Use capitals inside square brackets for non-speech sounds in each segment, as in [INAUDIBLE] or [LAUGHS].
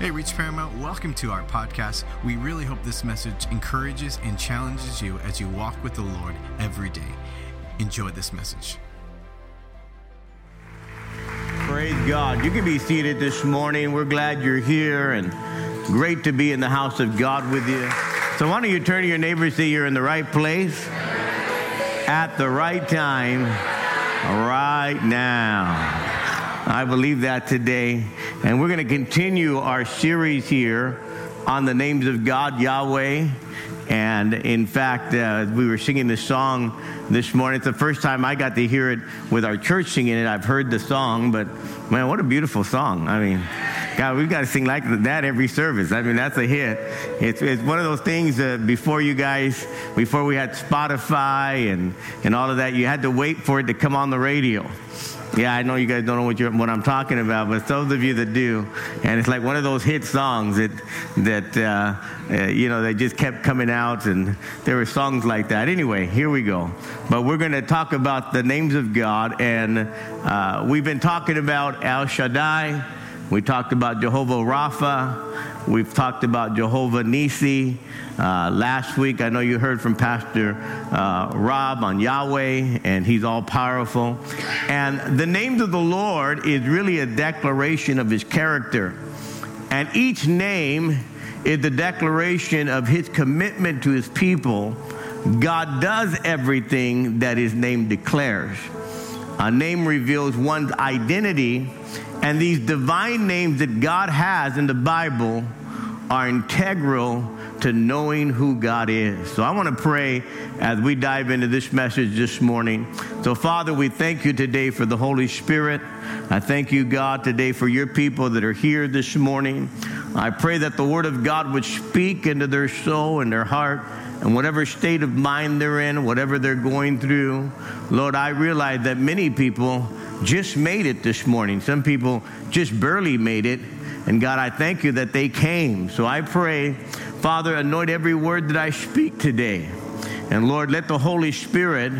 Hey, Reach Paramount, welcome to our podcast. We really hope this message encourages and challenges you as you walk with the Lord every day. Enjoy this message. Praise God. You can be seated this morning. We're glad you're here and great to be in the house of God with you. So, why don't you turn to your neighbor and say you're in the right place at the right time right now. I believe that today. And we're going to continue our series here on the names of God, Yahweh. And in fact, uh, we were singing this song this morning. It's the first time I got to hear it with our church singing it. I've heard the song, but man, what a beautiful song. I mean, God, we've got to sing like that every service. I mean, that's a hit. It's, it's one of those things uh, before you guys, before we had Spotify and, and all of that, you had to wait for it to come on the radio. Yeah, I know you guys don't know what, what I'm talking about, but those of you that do, and it's like one of those hit songs that that uh, uh, you know they just kept coming out, and there were songs like that. Anyway, here we go. But we're going to talk about the names of God, and uh, we've been talking about El Shaddai. We talked about Jehovah Rapha. We've talked about Jehovah Nissi. Uh, last week, I know you heard from Pastor uh, Rob on Yahweh, and he's all powerful. And the name of the Lord is really a declaration of his character. And each name is the declaration of his commitment to his people. God does everything that his name declares. A name reveals one's identity, and these divine names that God has in the Bible are integral to knowing who God is. So I want to pray as we dive into this message this morning. So, Father, we thank you today for the Holy Spirit. I thank you, God, today for your people that are here this morning. I pray that the Word of God would speak into their soul and their heart and whatever state of mind they're in, whatever they're going through. Lord, I realize that many people just made it this morning. Some people just barely made it. And God, I thank you that they came. So I pray Father, anoint every word that I speak today. And Lord, let the Holy Spirit,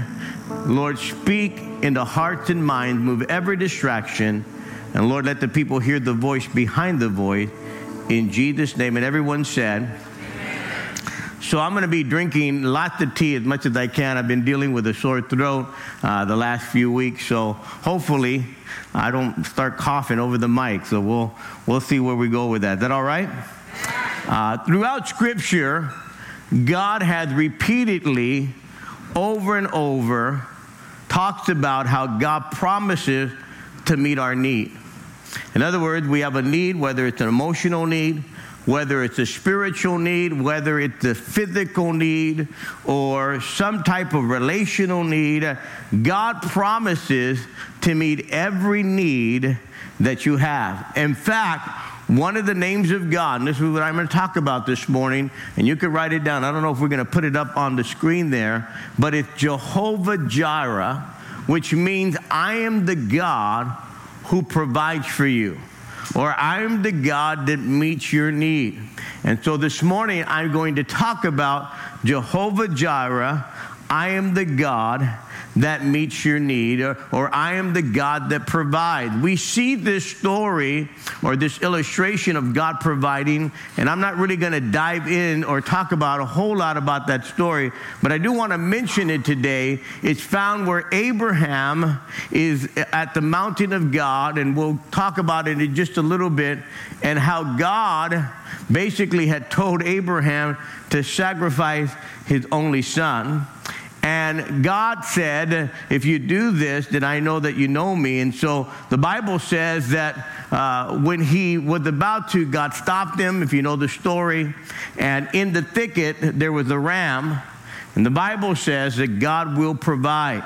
Lord, speak into hearts and minds, move every distraction. And Lord, let the people hear the voice behind the voice. In Jesus' name. And everyone said, so I'm going to be drinking lots of tea as much as I can. I've been dealing with a sore throat uh, the last few weeks, so hopefully I don't start coughing over the mic. So we'll we'll see where we go with that. Is that all right? Uh, throughout Scripture, God has repeatedly, over and over, talks about how God promises to meet our need. In other words, we have a need, whether it's an emotional need, whether it's a spiritual need, whether it's a physical need, or some type of relational need, God promises to meet every need that you have. In fact, one of the names of God, and this is what I'm going to talk about this morning, and you can write it down. I don't know if we're going to put it up on the screen there, but it's Jehovah Jireh, which means I am the God who provides for you, or I am the God that meets your need. And so this morning, I'm going to talk about Jehovah Jireh. I am the God that meets your need, or, or, I am the God that provides. We see this story or this illustration of God providing, and I'm not really going to dive in or talk about a whole lot about that story, but I do want to mention it today. It's found where Abraham is at the mountain of God, and we'll talk about it in just a little bit, and how God basically had told Abraham to sacrifice his only son. And God said, If you do this, then I know that you know me. And so the Bible says that uh, when he was about to, God stopped him, if you know the story. And in the thicket, there was a ram. And the Bible says that God will provide.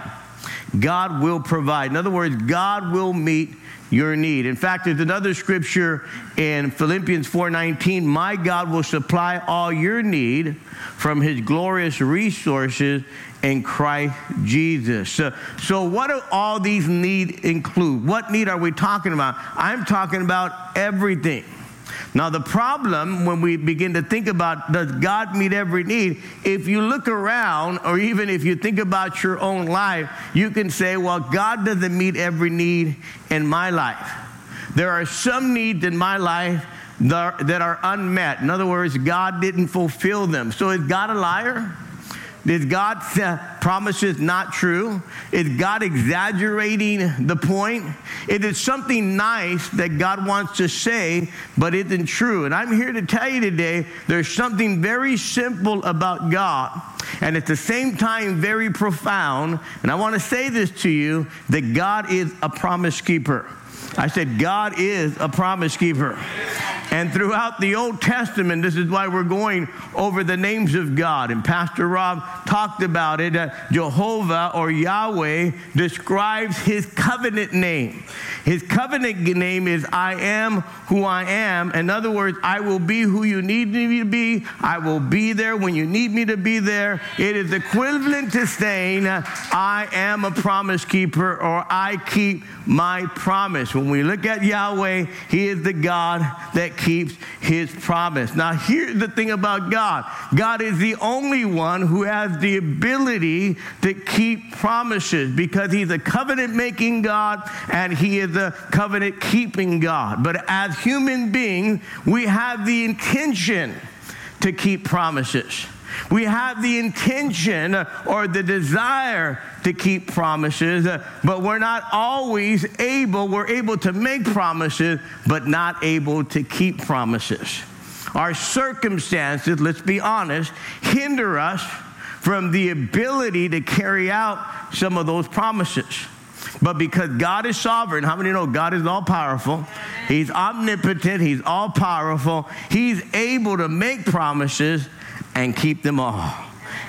God will provide. In other words, God will meet your need. In fact, there's another scripture in Philippians 4:19, "My God will supply all your need from his glorious resources in Christ Jesus. So, so what do all these need include? What need are we talking about? I'm talking about everything. Now, the problem when we begin to think about does God meet every need, if you look around, or even if you think about your own life, you can say, well, God doesn't meet every need in my life. There are some needs in my life that are unmet. In other words, God didn't fulfill them. So is God a liar? Is God's uh, promises not true? Is God exaggerating the point? Is it something nice that God wants to say, but isn't true. And I'm here to tell you today there's something very simple about God, and at the same time, very profound. And I want to say this to you that God is a promise keeper. I said, God is a promise keeper. And throughout the Old Testament, this is why we're going over the names of God. And Pastor Rob talked about it. Uh, Jehovah or Yahweh describes his covenant name. His covenant name is I am who I am. In other words, I will be who you need me to be. I will be there when you need me to be there. It is equivalent to saying, I am a promise keeper or I keep my promise. When we look at Yahweh, He is the God that keeps His promise. Now, here's the thing about God God is the only one who has the ability to keep promises because He's a covenant making God and He is a covenant keeping God. But as human beings, we have the intention to keep promises. We have the intention or the desire to keep promises, but we're not always able, we're able to make promises, but not able to keep promises. Our circumstances, let's be honest, hinder us from the ability to carry out some of those promises. But because God is sovereign, how many know God is all powerful? He's omnipotent, He's all powerful. He's able to make promises and keep them all.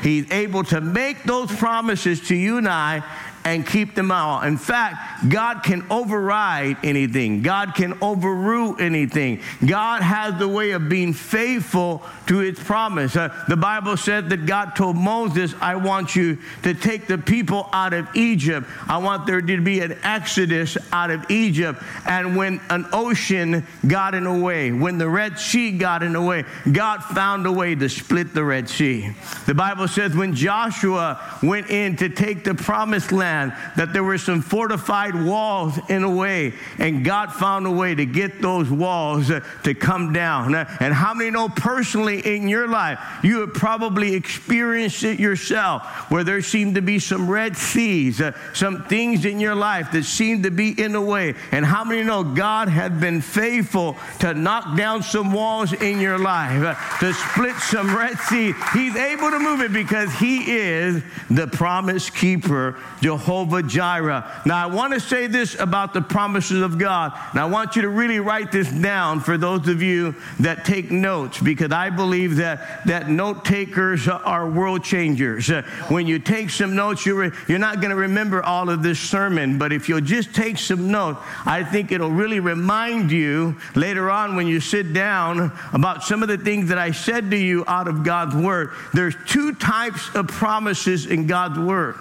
He's able to make those promises to you and I and keep them all. In fact, God can override anything, God can overrule anything. God has the way of being faithful to his promise. Uh, the Bible said that God told Moses, I want you to take the people out of Egypt. I want there to be an exodus out of Egypt. And when an ocean got in the way, when the Red Sea got in the way, God found a way to split the Red Sea. The Bible says when Joshua went in to take the promised land, land, that there were some fortified walls in a way, and God found a way to get those walls uh, to come down. Uh, and how many know personally in your life, you have probably experienced it yourself, where there seemed to be some red seas, uh, some things in your life that seemed to be in the way. And how many know God had been faithful to knock down some walls in your life, to split some red seas? He's able to move it because He is the promise keeper, Jehovah Jehovah Jireh. Now, I want to say this about the promises of God, and I want you to really write this down for those of you that take notes, because I believe that, that note takers are world changers. Uh, when you take some notes, you're, you're not going to remember all of this sermon, but if you'll just take some notes, I think it'll really remind you later on when you sit down about some of the things that I said to you out of God's Word. There's two types of promises in God's Word.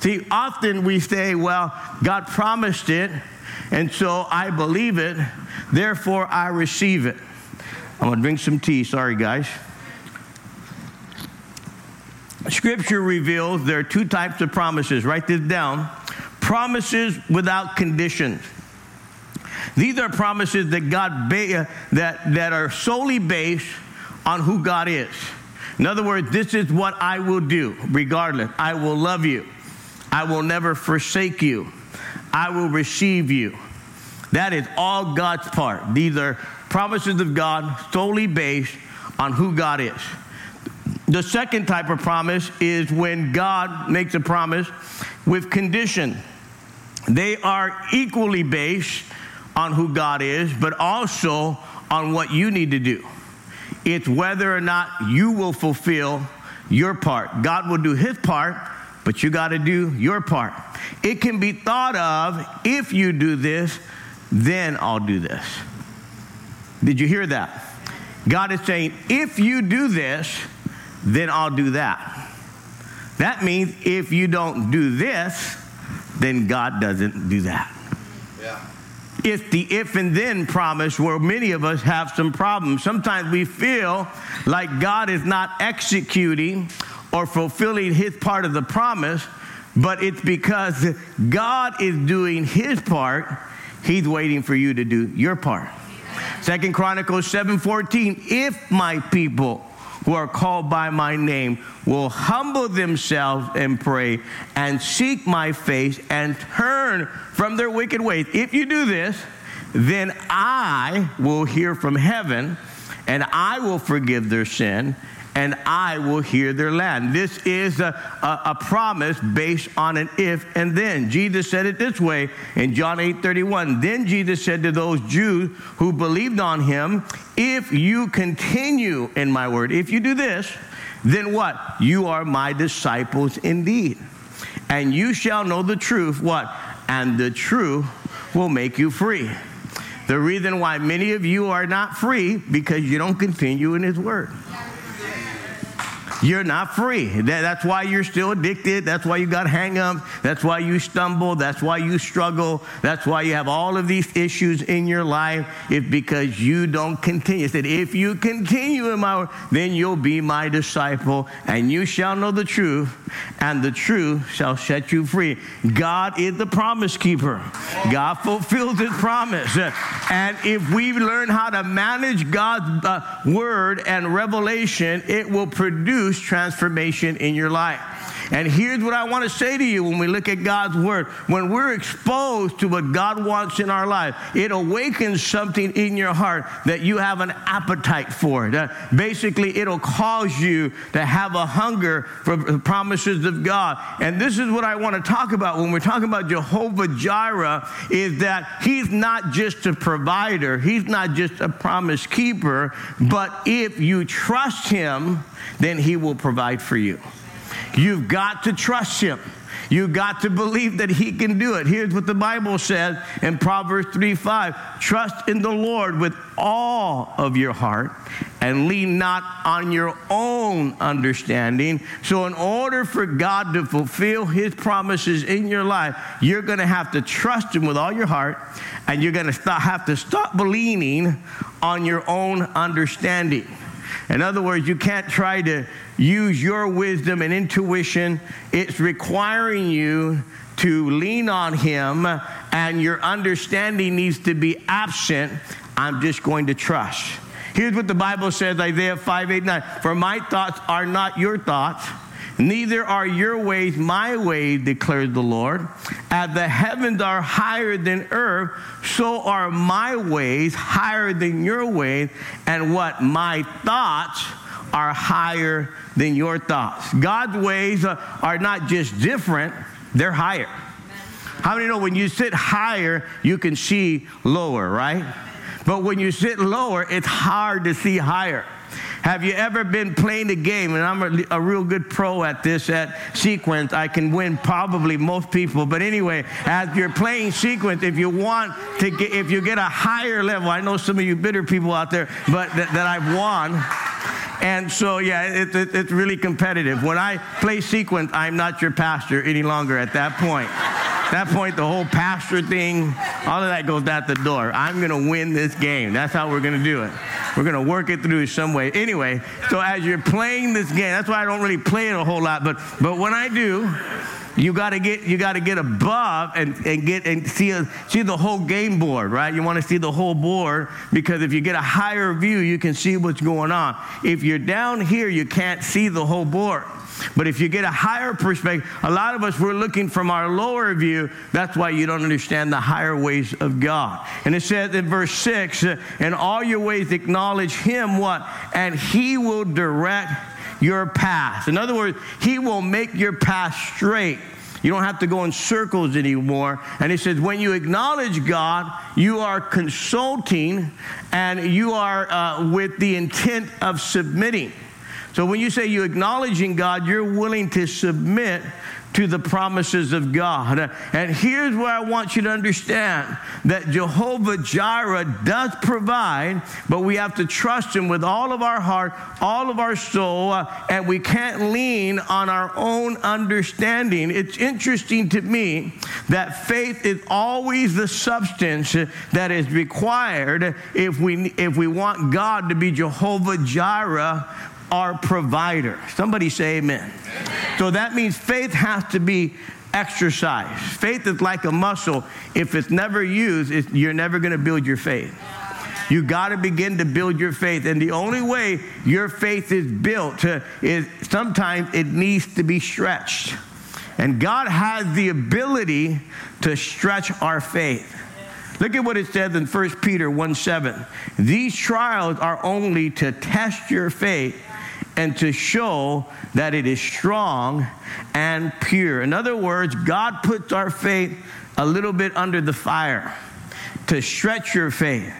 See, often we say, well, God promised it, and so I believe it, therefore I receive it. I'm going to drink some tea. Sorry, guys. Scripture reveals there are two types of promises. Write this down promises without conditions. These are promises that God ba- that, that are solely based on who God is. In other words, this is what I will do, regardless. I will love you. I will never forsake you. I will receive you. That is all God's part. These are promises of God solely based on who God is. The second type of promise is when God makes a promise with condition. They are equally based on who God is, but also on what you need to do. It's whether or not you will fulfill your part. God will do his part, but you got to do your part. It can be thought of if you do this, then I'll do this. Did you hear that? God is saying, if you do this, then I'll do that. That means if you don't do this, then God doesn't do that. Yeah. It's the if and then promise where many of us have some problems. Sometimes we feel like God is not executing or fulfilling his part of the promise, but it's because God is doing his part, he's waiting for you to do your part. Second Chronicles 7:14, if my people who are called by my name will humble themselves and pray and seek my face and turn from their wicked ways. If you do this, then I will hear from heaven and I will forgive their sin and I will hear their land. This is a, a, a, promise based on an if and then. Jesus said it this way in John 8 31. Then Jesus said to those Jews who believed on him, If you continue in my word, if you do this, then what? You are my disciples indeed. And you shall know the truth, what? And the truth will make you free. The reason why many of you are not free because you don't continue in his word you're not free. That's why you're still addicted. That's why you got hang ups. That's why you stumble. That's why you struggle. That's why you have all of these issues in your life. It's because you don't continue. It said, if you continue in my word, then you'll be my disciple, and you shall know the truth, and the truth shall set you free. God is the promise keeper. God fulfills his promise. And if we learn how to manage God's uh, word and revelation, it will produce transformation in your life. And here's what I want to say to you when we look at God's word. When we're exposed to what God wants in our life, it awakens something in your heart that you have an appetite for. Uh, basically, it'll cause you to have a hunger for the promises of God. And this is what I want to talk about when we're talking about Jehovah Jireh is that he's not just a provider, he's not just a promise keeper, but if you trust him, then he will provide for you. You've got to trust him. You've got to believe that he can do it. Here's what the Bible says in Proverbs 3 5 Trust in the Lord with all of your heart and lean not on your own understanding. So, in order for God to fulfill his promises in your life, you're going to have to trust him with all your heart and you're going to have to stop leaning on your own understanding. In other words, you can't try to use your wisdom and intuition. It's requiring you to lean on Him, and your understanding needs to be absent. I'm just going to trust. Here's what the Bible says Isaiah 5 8 9. For my thoughts are not your thoughts Neither are your ways my ways, declares the Lord. As the heavens are higher than earth, so are my ways higher than your ways. And what? My thoughts are higher than your thoughts. God's ways are not just different, they're higher. How many know when you sit higher, you can see lower, right? But when you sit lower, it's hard to see higher. Have you ever been playing a game? And I'm a, a, real good pro at this, at sequence. I can win probably most people. But anyway, as you're playing sequence, if you want to get, if you get a higher level, I know some of you bitter people out there, but that, that I've won. And so, yeah, it, it, it's really competitive. When I play sequence, I'm not your pastor any longer at that point. that point, the whole pastor thing, all of that goes out the door. I'm going to win this game. That's how we're going to do it. We're going to work it through some way. Anyway, so as you're playing this game, that's why I don't really play it a whole lot, but, but when I do, you got to get you got to get above and, and get and see a, see the whole game board right you want to see the whole board because if you get a higher view you can see what's going on if you're down here you can't see the whole board but if you get a higher perspective, a lot of us, we're looking from our lower view. That's why you don't understand the higher ways of God. And it says in verse 6 in all your ways acknowledge Him, what? And He will direct your path. In other words, He will make your path straight. You don't have to go in circles anymore. And he says, when you acknowledge God, you are consulting and you are uh, with the intent of submitting. So when you say you're acknowledging God, you're willing to submit to the promises of God. And here's where I want you to understand that Jehovah Jireh does provide, but we have to trust Him with all of our heart, all of our soul, uh, and we can't lean on our own understanding. It's interesting to me that faith is always the substance that is required if we, if we want God to be Jehovah Jireh our provider. Somebody say amen. amen. So that means faith has to be exercised. Faith is like a muscle. If it's never used, it's, you're never going to build your faith. You got to begin to build your faith. And the only way your faith is built uh, is sometimes it needs to be stretched. And God has the ability to stretch our faith. Look at what it says in 1 Peter 1 7. These trials are only to test your faith and to show that it is strong and pure. In other words, God puts our faith a little bit under the fire to stretch your faith.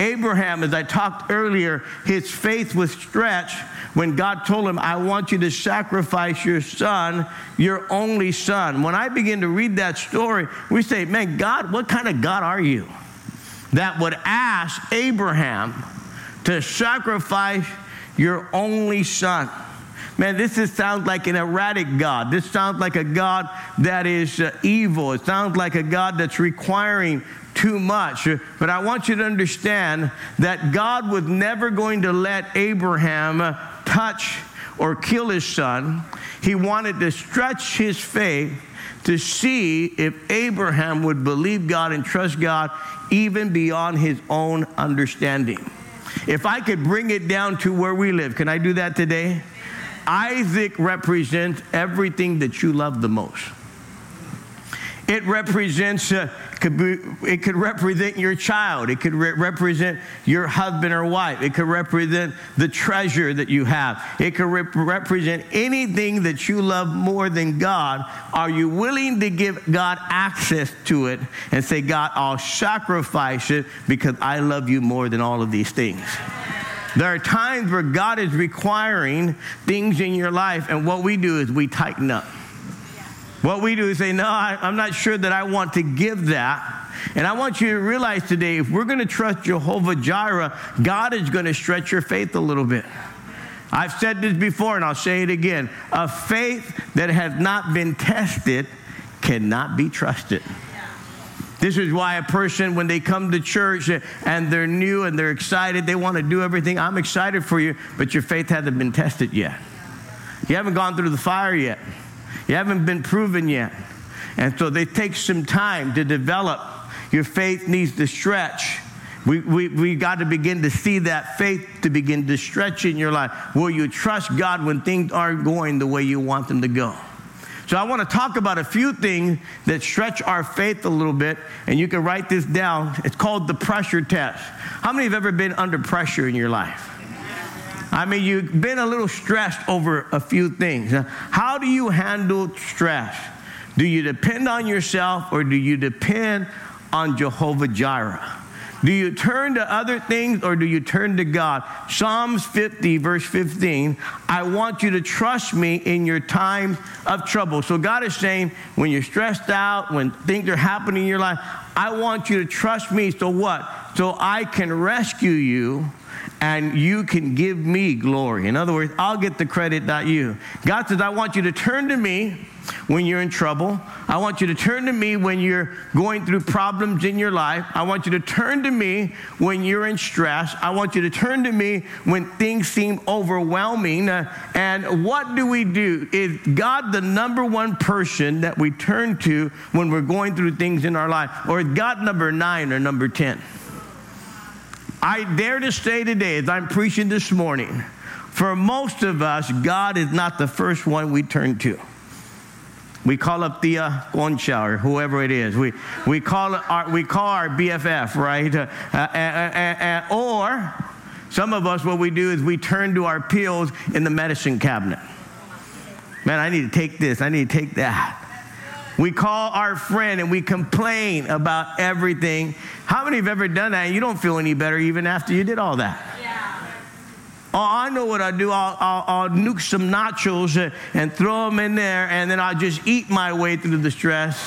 Abraham, as I talked earlier, his faith was stretched when God told him, I want you to sacrifice your son, your only son. When I begin to read that story, we say, Man, God, what kind of God are you that would ask Abraham to sacrifice your only son? Man, this is, sounds like an erratic God. This sounds like a God that is uh, evil. It sounds like a God that's requiring too much. But I want you to understand that God was never going to let Abraham touch or kill his son. He wanted to stretch his faith to see if Abraham would believe God and trust God even beyond his own understanding. If I could bring it down to where we live, can I do that today? Isaac represents everything that you love the most. It represents, uh, could be, it could represent your child. It could re- represent your husband or wife. It could represent the treasure that you have. It could rep- represent anything that you love more than God. Are you willing to give God access to it and say, God, I'll sacrifice it because I love you more than all of these things? There are times where God is requiring things in your life, and what we do is we tighten up. What we do is say, No, I, am not sure that I want to give that. And I want you to realize today if we're going to trust Jehovah Jireh, God is going to stretch your faith a little bit. I've said this before and I'll say it again. A faith that has not been tested cannot be trusted. This is why a person, when they come to church and they're new and they're excited, they want to do everything. I'm excited for you, but your faith hasn't been tested yet. You haven't gone through the fire yet. You haven't been proven yet. And so they take some time to develop. Your faith needs to stretch. We, we, we got to begin to see that faith to begin to stretch in your life. Will you trust God when things aren't going the way you want them to go? So I want to talk about a few things that stretch our faith a little bit, and you can write this down. It's called the pressure test. How many have ever been under pressure in your life? I mean, you've been a little stressed over a few things. How do you handle stress? Do you depend on yourself or do you depend on Jehovah Jireh? Do you turn to other things or do you turn to God? Psalms 50, verse 15, I want you to trust me in your time of trouble. So God is saying, when you're stressed out, when things are happening in your life, I want you to trust me. So what? So I can rescue you and you can give me glory. In other words, I'll get the credit, not you. God says, I want you to turn to me when you're in trouble. I want you to turn to me when you're going through problems in your life. I want you to turn to me when you're in stress. I want you to turn to me when things seem overwhelming. Uh, and what do we do? Is God the number one person that we turn to when we're going through things in our life? Or is God number nine or number 10? I dare to say today, as I'm preaching this morning, for most of us, God is not the first one we turn to. We call up the uh, Concha or whoever it is. We, we, call our, we call our BFF, right? Uh, uh, uh, uh, or some of us, what we do is we turn to our pills in the medicine cabinet. Man, I need to take this, I need to take that. We call our friend and we complain about everything. How many have ever done that and you don't feel any better even after you did all that? Yeah. Oh, I know what I do. I'll, I'll, I'll nuke some nachos and throw them in there, and then I'll just eat my way through the stress.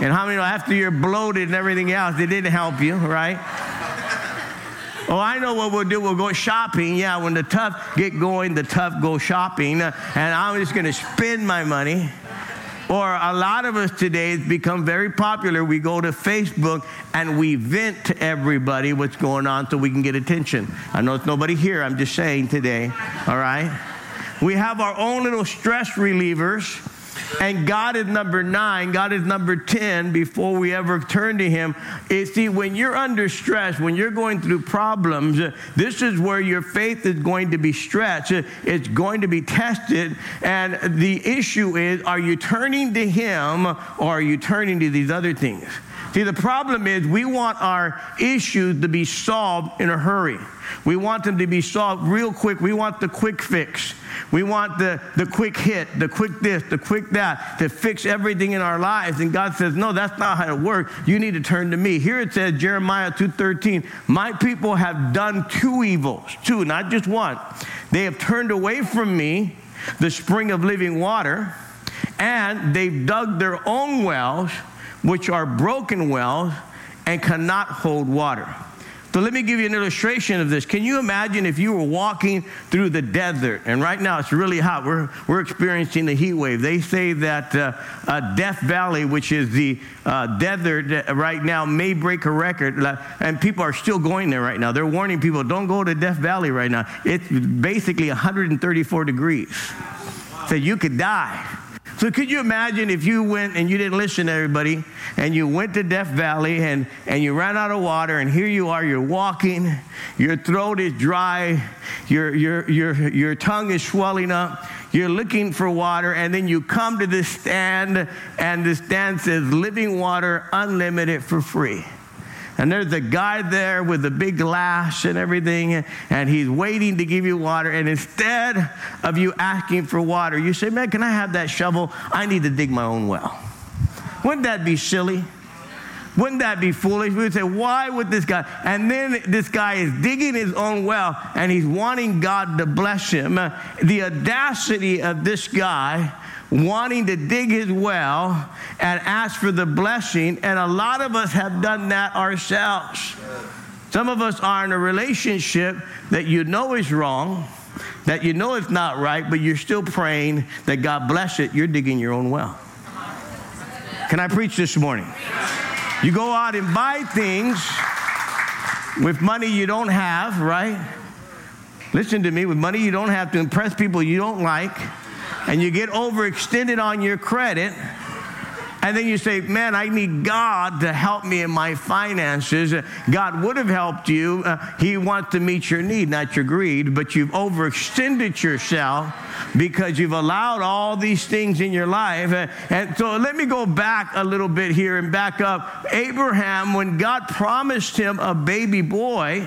And how many know after you're bloated and everything else, it didn't help you, right? [LAUGHS] Oh, I know what we'll do. We'll go shopping. Yeah, when the tough get going, the tough go shopping. Uh, and I'm just going to spend my money. Or a lot of us today, it's become very popular. We go to Facebook and we vent to everybody what's going on so we can get attention. I know it's nobody here, I'm just saying today, all right? We have our own little stress relievers. And God is number nine, God is number 10 before we ever turn to Him. You see, when you're under stress, when you're going through problems, this is where your faith is going to be stretched. It's going to be tested. And the issue is are you turning to Him or are you turning to these other things? See, the problem is we want our issues to be solved in a hurry. We want them to be solved real quick. We want the quick fix. We want the, the quick hit, the quick this, the quick that to fix everything in our lives. And God says, no, that's not how it works. You need to turn to me. Here it says, Jeremiah 2.13, my people have done two evils, two, not just one. They have turned away from me, the spring of living water, and they've dug their own wells which are broken wells and cannot hold water. So let me give you an illustration of this. Can you imagine if you were walking through the desert, and right now it's really hot. We're, we're experiencing the heat wave. They say that uh, uh, Death Valley, which is the uh, desert right now, may break a record, and people are still going there right now. They're warning people, don't go to Death Valley right now. It's basically 134 degrees. So you could die. So could you imagine if you went and you didn't listen to everybody and you went to Death Valley and, and you ran out of water and here you are, you're walking, your throat is dry, your, your, your, your tongue is swelling up, you're looking for water, and then you come to this stand and the stand says living water unlimited for free. And there's a guy there with a big lash and everything, and he's waiting to give you water. And instead of you asking for water, you say, Man, can I have that shovel? I need to dig my own well. Wouldn't that be silly? Wouldn't that be foolish? We would say, why would this guy? And then this guy is digging his own well and he's wanting God to bless him. The audacity of this guy wanting to dig his well and ask for the blessing. And a lot of us have done that ourselves. Some of us are in a relationship that you know is wrong, that you know is not right, but you're still praying that God bless it. You're digging your own well. Can I preach this morning? You go out and buy things with money you don't have, right? Listen to me, with money you don't have to impress people you don't like and you get overextended on your credit, and then you say, Man, I need God to help me in my finances. God would have helped you. Uh, he wants to meet your need, not your greed, but you've overextended yourself because you've allowed all these things in your life. Uh, and so let me go back a little bit here and back up. Abraham, when God promised him a baby boy,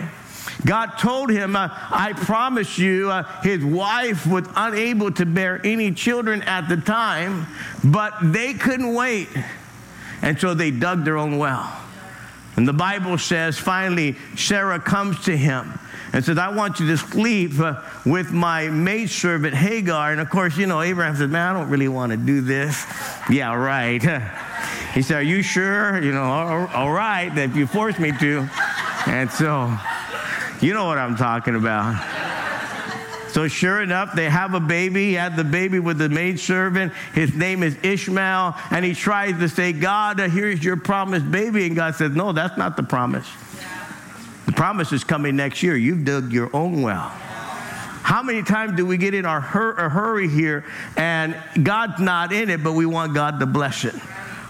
God told him, uh, I promise you, uh, his wife was unable to bear any children at the time, but they couldn't wait. And so they dug their own well. And the Bible says, finally, Sarah comes to him and says, I want you to sleep uh, with my maidservant Hagar. And of course, you know, Abraham says, Man, I don't really want to do this. yeah, right. [LAUGHS] he said, Are you sure? You know, all, all right, if you force me to. And so you know what I'm talking about. So sure enough, they have a baby. He had the baby with the maidservant. His name is Ishmael. And he tries to say, God, here's your promised baby. And God says, no, that's not the promise. The promise is coming next year. You've dug your own well. How many times do we get in our hur- hurry here and God's not in it, but we want God to bless it?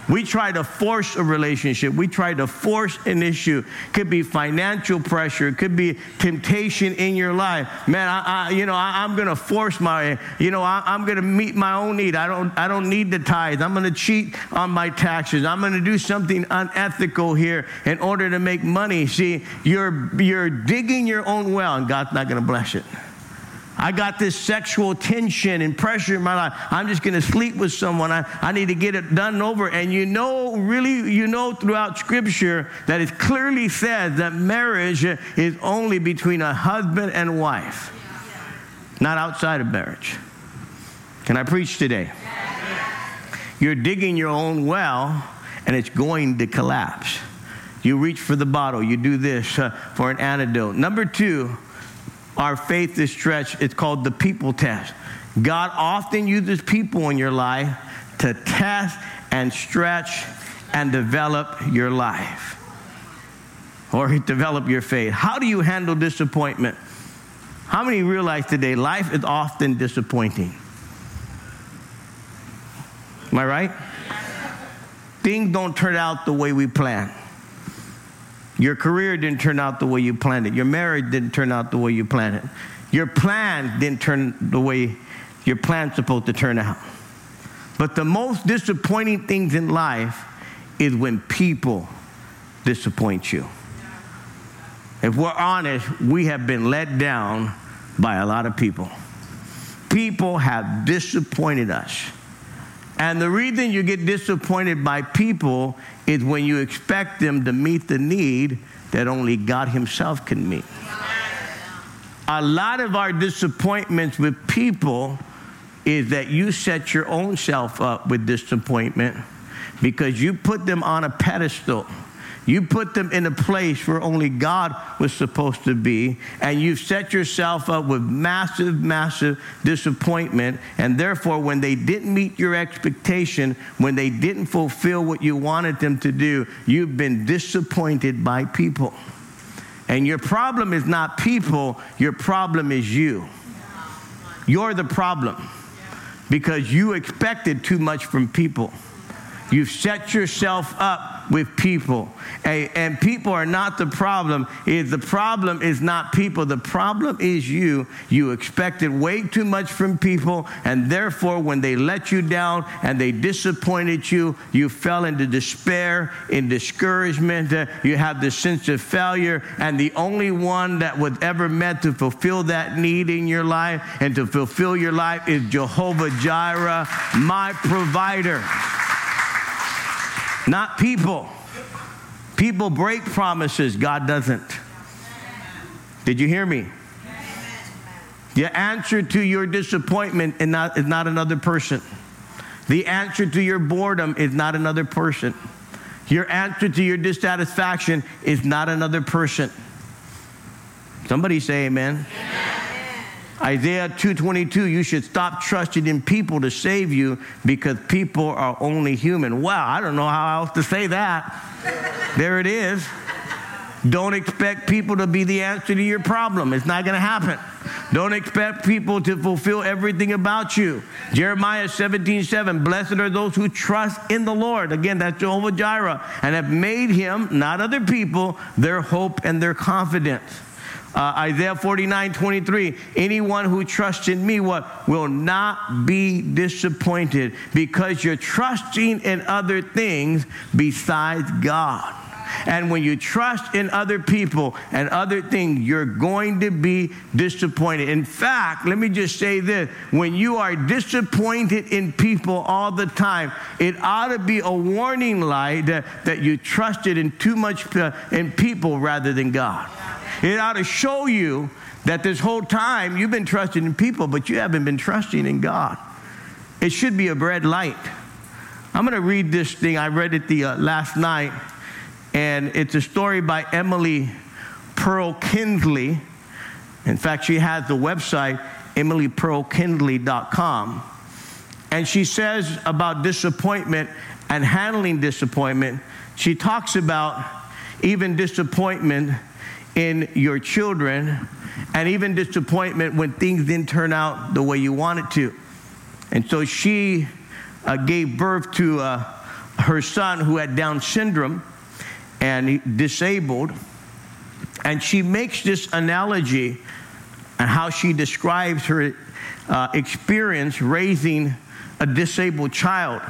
We try to force a relationship. We try to force an issue. Could be financial pressure. Could be temptation in your life. Man, I, I you know, I, am going to force my, you know, I, am going to meet my own need. I don't, I don't need the tithe. I'm going to cheat on my taxes. I'm going to do something unethical here in order to make money. See, you're, you're digging your own well, and God's not going to bless it. I got this sexual tension and pressure in my life. I'm just going to sleep with someone. I, I need to get it done over. And you know, really, you know throughout Scripture that it clearly says that marriage is only between a husband and wife, not outside of marriage. Can I preach today? You're digging your own well, and it's going to collapse. You reach for the bottle, you do this uh, for an antidote. Number two, our faith is stretched. It's called the people test. God often uses people in your life to test and stretch and develop your life or [LAUGHS] develop your faith. How do you handle disappointment? How many realize today life is often disappointing? Am I right? Things don't turn out the way we plan. Your career didn't turn out the way you planned it. Your marriage didn't turn out the way you planned it. Your plan didn't turn the way your plan's supposed to turn out. But the most disappointing things in life is when people disappoint you. If we're honest, we have been let down by a lot of people. People have disappointed us. And the reason you get disappointed by people is when you expect them to meet the need that only God Himself can meet. A lot of our disappointments with people is that you set your own self up with disappointment because you put them on a pedestal you put them in a place where only God was supposed to be, and you've set yourself up with massive, massive disappointment. And therefore, when they didn't meet your expectation, when they didn't fulfill what you wanted them to do, you've been disappointed by people. And your problem is not people, your problem is you. You're the problem because you expected too much from people. You've set yourself up with people. And, and people are not the problem. Is the problem is not people. The problem is you. You expected way too much from people, and therefore, when they let you down and they disappointed you, you fell into despair, in discouragement. Uh, you have the sense of failure, and the only one that was ever meant to fulfill that need in your life and to fulfill your life is Jehovah Jireh, my provider not people. People break promises, God doesn't. Did you hear me? The answer to your disappointment is not, is not another person. The answer to your boredom is not another person. Your answer to your dissatisfaction is not another person. Somebody say amen. amen. Isaiah 2:22 you should stop trusting in people to save you because people are only human. Wow, I don't know how else to say that. there it is. Don't expect people to be the answer to your problem. It's not going to happen. Don't expect people to fulfill everything about you. Jeremiah 17, 7, blessed are those who trust in the Lord. Again, that's Jehovah Jireh, and have made him, not other people, their hope and their confidence. Uh, Isaiah 49, 23. Anyone who trusts in me what will not be disappointed because you're trusting in other things besides God. And when you trust in other people and other things, you're going to be disappointed. In fact, let me just say this when you are disappointed in people all the time, it ought to be a warning light that, that you trusted in too much uh, in people rather than God. It ought to show you that this whole time you've been trusting in people, but you haven't been trusting in God. It should be a red light. I'm going to read this thing. I read it the uh, last night, and it's a story by Emily Perl Kingsley. In fact, she has the website emilyperlkingsley.com. And she says about disappointment and handling disappointment, she talks about even disappointment in your children and even disappointment when things didn't turn out the way you wanted to. And so she uh, gave birth to uh, her son who had Down syndrome and disabled. And she makes this analogy and how she describes her uh, experience raising a disabled child.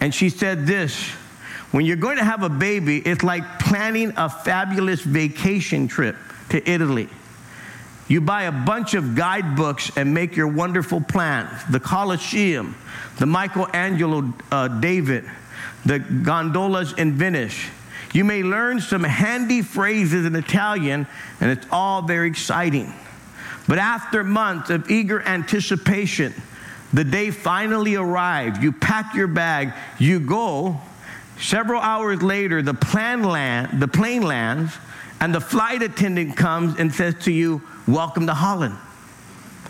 And she said this when you're going to have a baby, it's like planning a fabulous vacation trip to Italy. You buy a bunch of guidebooks and make your wonderful plans. The Colosseum, the Michelangelo uh, David, the gondolas in Venice. You may learn some handy phrases in Italian, and it's all very exciting. But after months of eager anticipation, the day finally arrived. You pack your bag, you go, Several hours later, the, land, the plane lands, and the flight attendant comes and says to you, Welcome to Holland.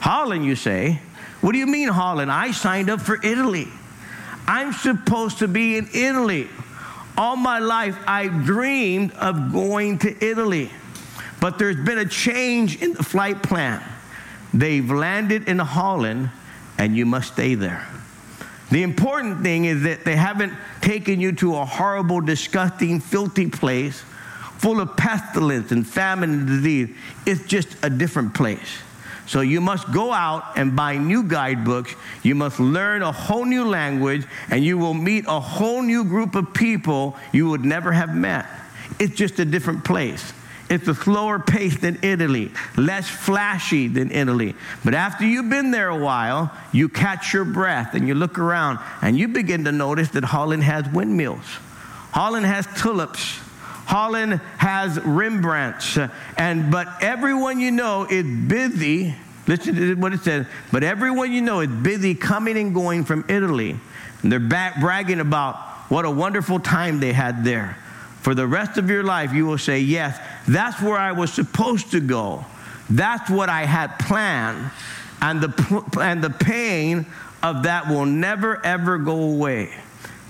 Holland, you say? What do you mean, Holland? I signed up for Italy. I'm supposed to be in Italy. All my life, I dreamed of going to Italy. But there's been a change in the flight plan. They've landed in Holland, and you must stay there. The important thing is that they haven't taken you to a horrible, disgusting, filthy place full of pestilence and famine and disease. It's just a different place. So you must go out and buy new guidebooks. You must learn a whole new language, and you will meet a whole new group of people you would never have met. It's just a different place. It's a slower pace than Italy, less flashy than Italy. But after you've been there a while, you catch your breath and you look around and you begin to notice that Holland has windmills. Holland has tulips. Holland has Rembrandts. And but everyone you know is busy. Listen to what it says. But everyone you know is busy coming and going from Italy. And they're back bragging about what a wonderful time they had there. For the rest of your life, you will say, Yes, that's where I was supposed to go. That's what I had planned. And the, and the pain of that will never, ever go away.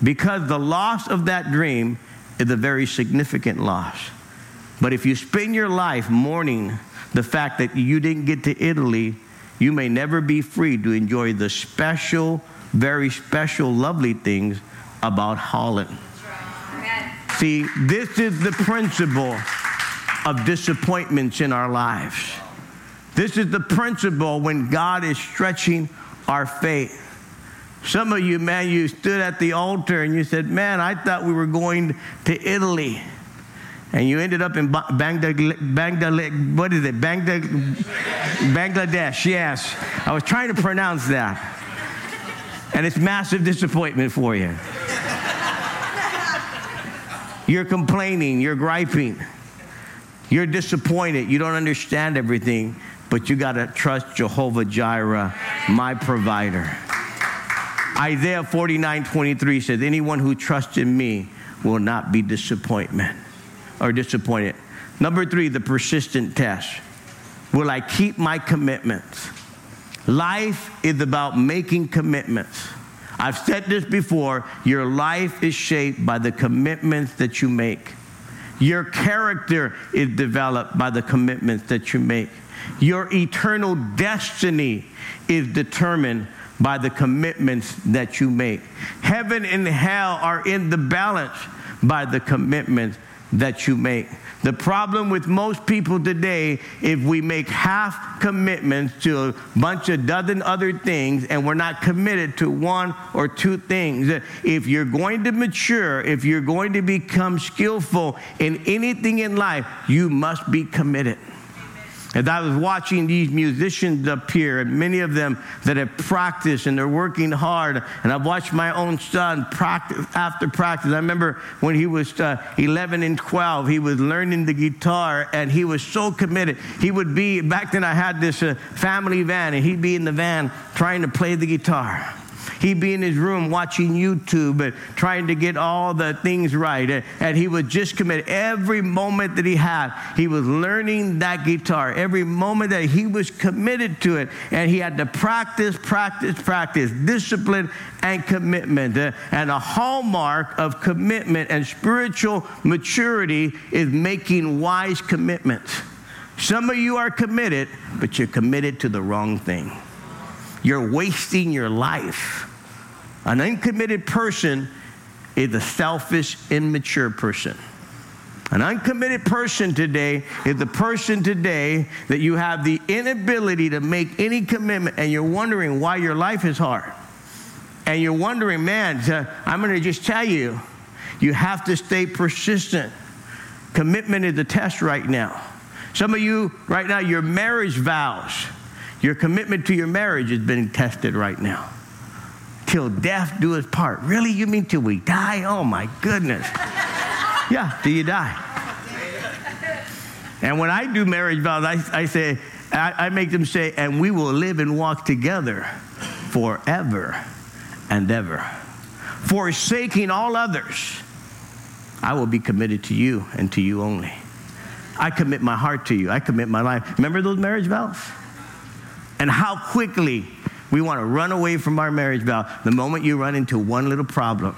Because the loss of that dream is a very significant loss. But if you spend your life mourning the fact that you didn't get to Italy, you may never be free to enjoy the special, very special, lovely things about Holland. See, this is the principle of disappointments in our lives. This is the principle when God is stretching our faith. Some of you, man, you stood at the altar and you said, Man, I thought we were going to Italy. And you ended up in Bangladesh, Bangladesh what is it? Bangladesh, Bangladesh, yes. I was trying to pronounce that. And it's massive disappointment for you. You're complaining, you're griping, you're disappointed, you don't understand everything, but you got to trust Jehovah Jireh, my provider. Isaiah 49 23 says, Anyone who trusts in me will not be disappointment or disappointed. Number three, the persistent test. Will I keep my commitments? Life is about making commitments. I've said this before your life is shaped by the commitments that you make. Your character is developed by the commitments that you make. Your eternal destiny is determined by the commitments that you make. Heaven and hell are in the balance by the commitments that you make. The problem with most people today, if we make half commitments to a bunch of dozen other things and we're not committed to one or two things, if you're going to mature, if you're going to become skillful in anything in life, you must be committed. As I was watching these musicians up here, and many of them that have practiced and they're working hard, and I've watched my own son practice after practice. I remember when he was uh, 11 and 12, he was learning the guitar, and he was so committed. He would be, back then I had this uh, family van, and he'd be in the van trying to play the guitar. He'd be in his room watching YouTube and trying to get all the things right. And he would just commit every moment that he had. He was learning that guitar. Every moment that he was committed to it. And he had to practice, practice, practice, discipline and commitment. And a hallmark of commitment and spiritual maturity is making wise commitments. Some of you are committed, but you're committed to the wrong thing. You're wasting your life. An uncommitted person is a selfish, immature person. An uncommitted person today is the person today that you have the inability to make any commitment and you're wondering why your life is hard. And you're wondering, man, I'm going to just tell you, you have to stay persistent. Commitment is the test right now. Some of you, right now, your marriage vows your commitment to your marriage is being tested right now. Till death do us part. Really? You mean till we die? Oh my goodness. yeah, till you die. And when I do marriage vows, I, I say, I, I make them say, and we will live and walk together forever and ever. Forsaking all others, I will be committed to you and to you only. I commit my heart to you. I commit my life. Remember those marriage vows? and how quickly we want to run away from our marriage vow the moment you run into one little problem.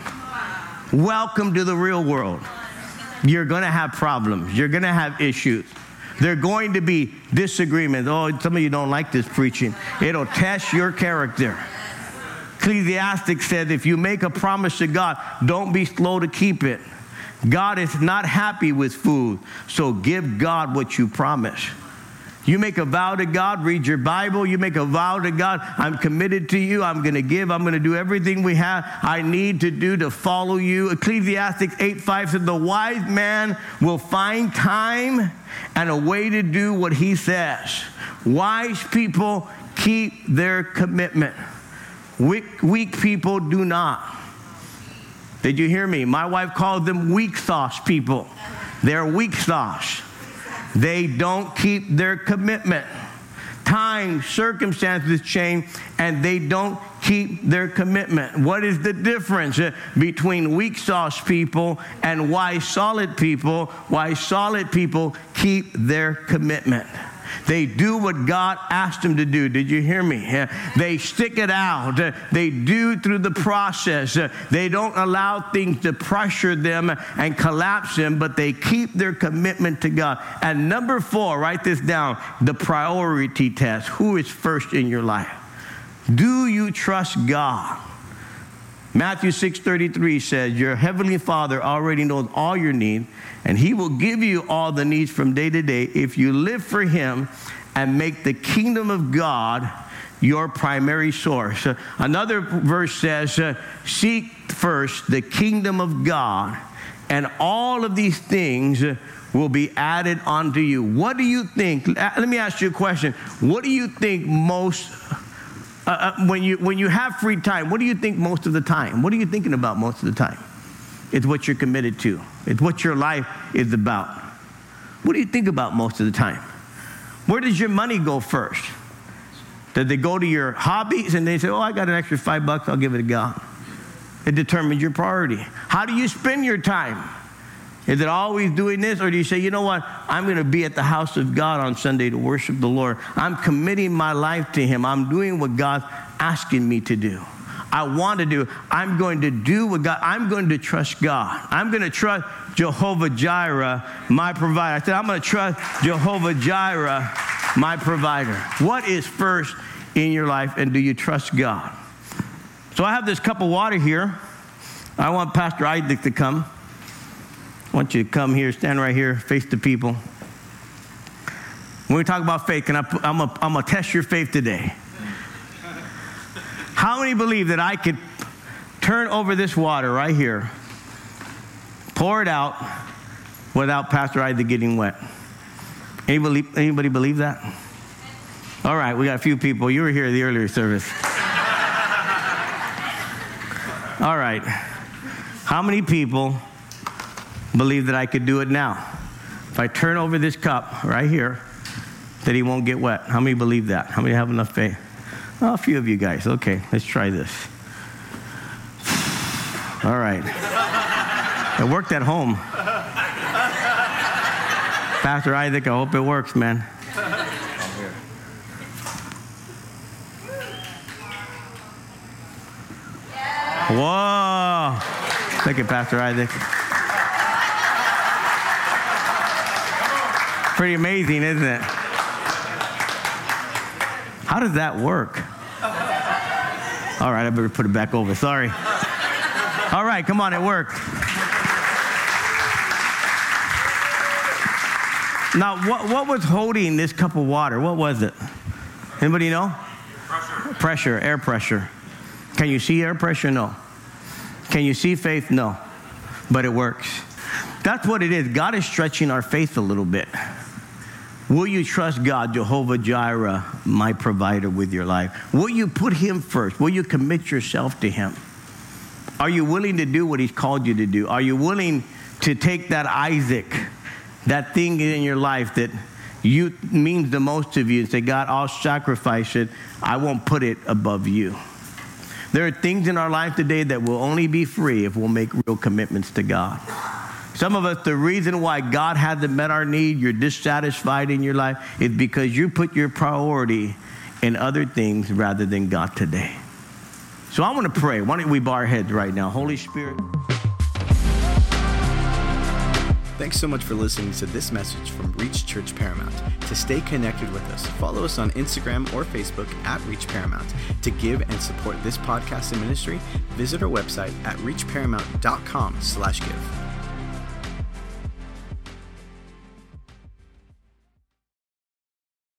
Welcome to the real world. You're going to have problems, you're going to have issues. There are going to be disagreements. Oh, some of you don't like this preaching. It'll test your character. Ecclesiastes says if you make a promise to God, don't be slow to keep it. God is not happy with food, so give God what you promise. You make a vow to God, read your Bible, you make a vow to God, I'm committed to you, I'm going to give, I'm going to do everything we have, I need to do to follow you. Ecclesiastes 8 5 said, The wise man will find time and a way to do what he says. Wise people keep their commitment. Weak, weak people do not. Did you hear me? My wife called them weak sauce people. They're weak sauce. They don't keep their commitment. Time, circumstances change, and they don't keep their commitment. What is the difference uh, between weak sauce people and why solid people? Why solid people keep their commitment. They do what God asked them to do. Did you hear me? Uh, they stick it out. Uh, they do through the process. Uh, they don't allow things to pressure them and collapse them, but they keep their commitment to God. And number four, write this down the priority test. Who is first in your life? Do you trust God? Matthew 6:33 says, "Your heavenly Father already knows all your needs, and he will give you all the needs from day to day if you live for him and make the kingdom of God your primary source." Another verse says, "Seek first the kingdom of God, and all of these things will be added onto you." What do you think? Let me ask you a question. What do you think most uh, uh, when, you, when you have free time, what do you think most of the time? What are you thinking about most of the time? It's what you're committed to, it's what your life is about. What do you think about most of the time? Where does your money go first? Did they go to your hobbies and they say, Oh, I got an extra five bucks, I'll give it to God? It determines your priority. How do you spend your time? Is it always doing this? Or do you say, you know what? I'm going to be at the house of God on Sunday to worship the Lord. I'm committing my life to Him. I'm doing what God's asking me to do. I want to do. I'm going to do what God, I'm going to trust God. I'm going to trust Jehovah Jireh, my provider. I said, I'm going to trust Jehovah Jireh, my provider. What is first in your life, and do you trust God? So I have this cup of water here. I want Pastor Isaac to come. I want you to come here, stand right here, face the people. When we talk about faith, can I, I'm going to test your faith today. Believe that I could turn over this water right here, pour it out without Pastor Isaac getting wet? Anybody, anybody believe that? All right, we got a few people. You were here the earlier service. All right. How many people believe that I could do it now. If I turn over this cup right here, that he won't get wet. How many believe that? How many have enough faith? Oh, a few of you guys. Okay, let's try this. All right. It worked at home. Pastor Isaac, I hope it works, man. Whoa. Look at Pastor Isaac. Pretty amazing, isn't it? How does that work? All right, I better put it back over. Sorry. All right, come on, it worked. Now, what, what was holding this cup of water? What was it? Anybody know? Pressure. Pressure, air pressure. Can you see air pressure? No. Can you see faith? No. But it works. That's what it is. God is stretching our faith a little bit. Will you trust God, Jehovah Jireh, my provider, with your life? Will you put Him first? Will you commit yourself to Him? Are you willing to do what He's called you to do? Are you willing to take that Isaac, that thing in your life that you means the most to you, and say, God, I'll sacrifice it. I won't put it above you. There are things in our life today that will only be free if we'll make real commitments to God. Some of us, the reason why God hasn't met our need, you're dissatisfied in your life, is because you put your priority in other things rather than God today. So I want to pray. Why don't we bow our heads right now? Holy Spirit. Thanks so much for listening to this message from Reach Church Paramount. To stay connected with us, follow us on Instagram or Facebook at Reach Paramount. To give and support this podcast and ministry, visit our website at reachparamount.com slash give.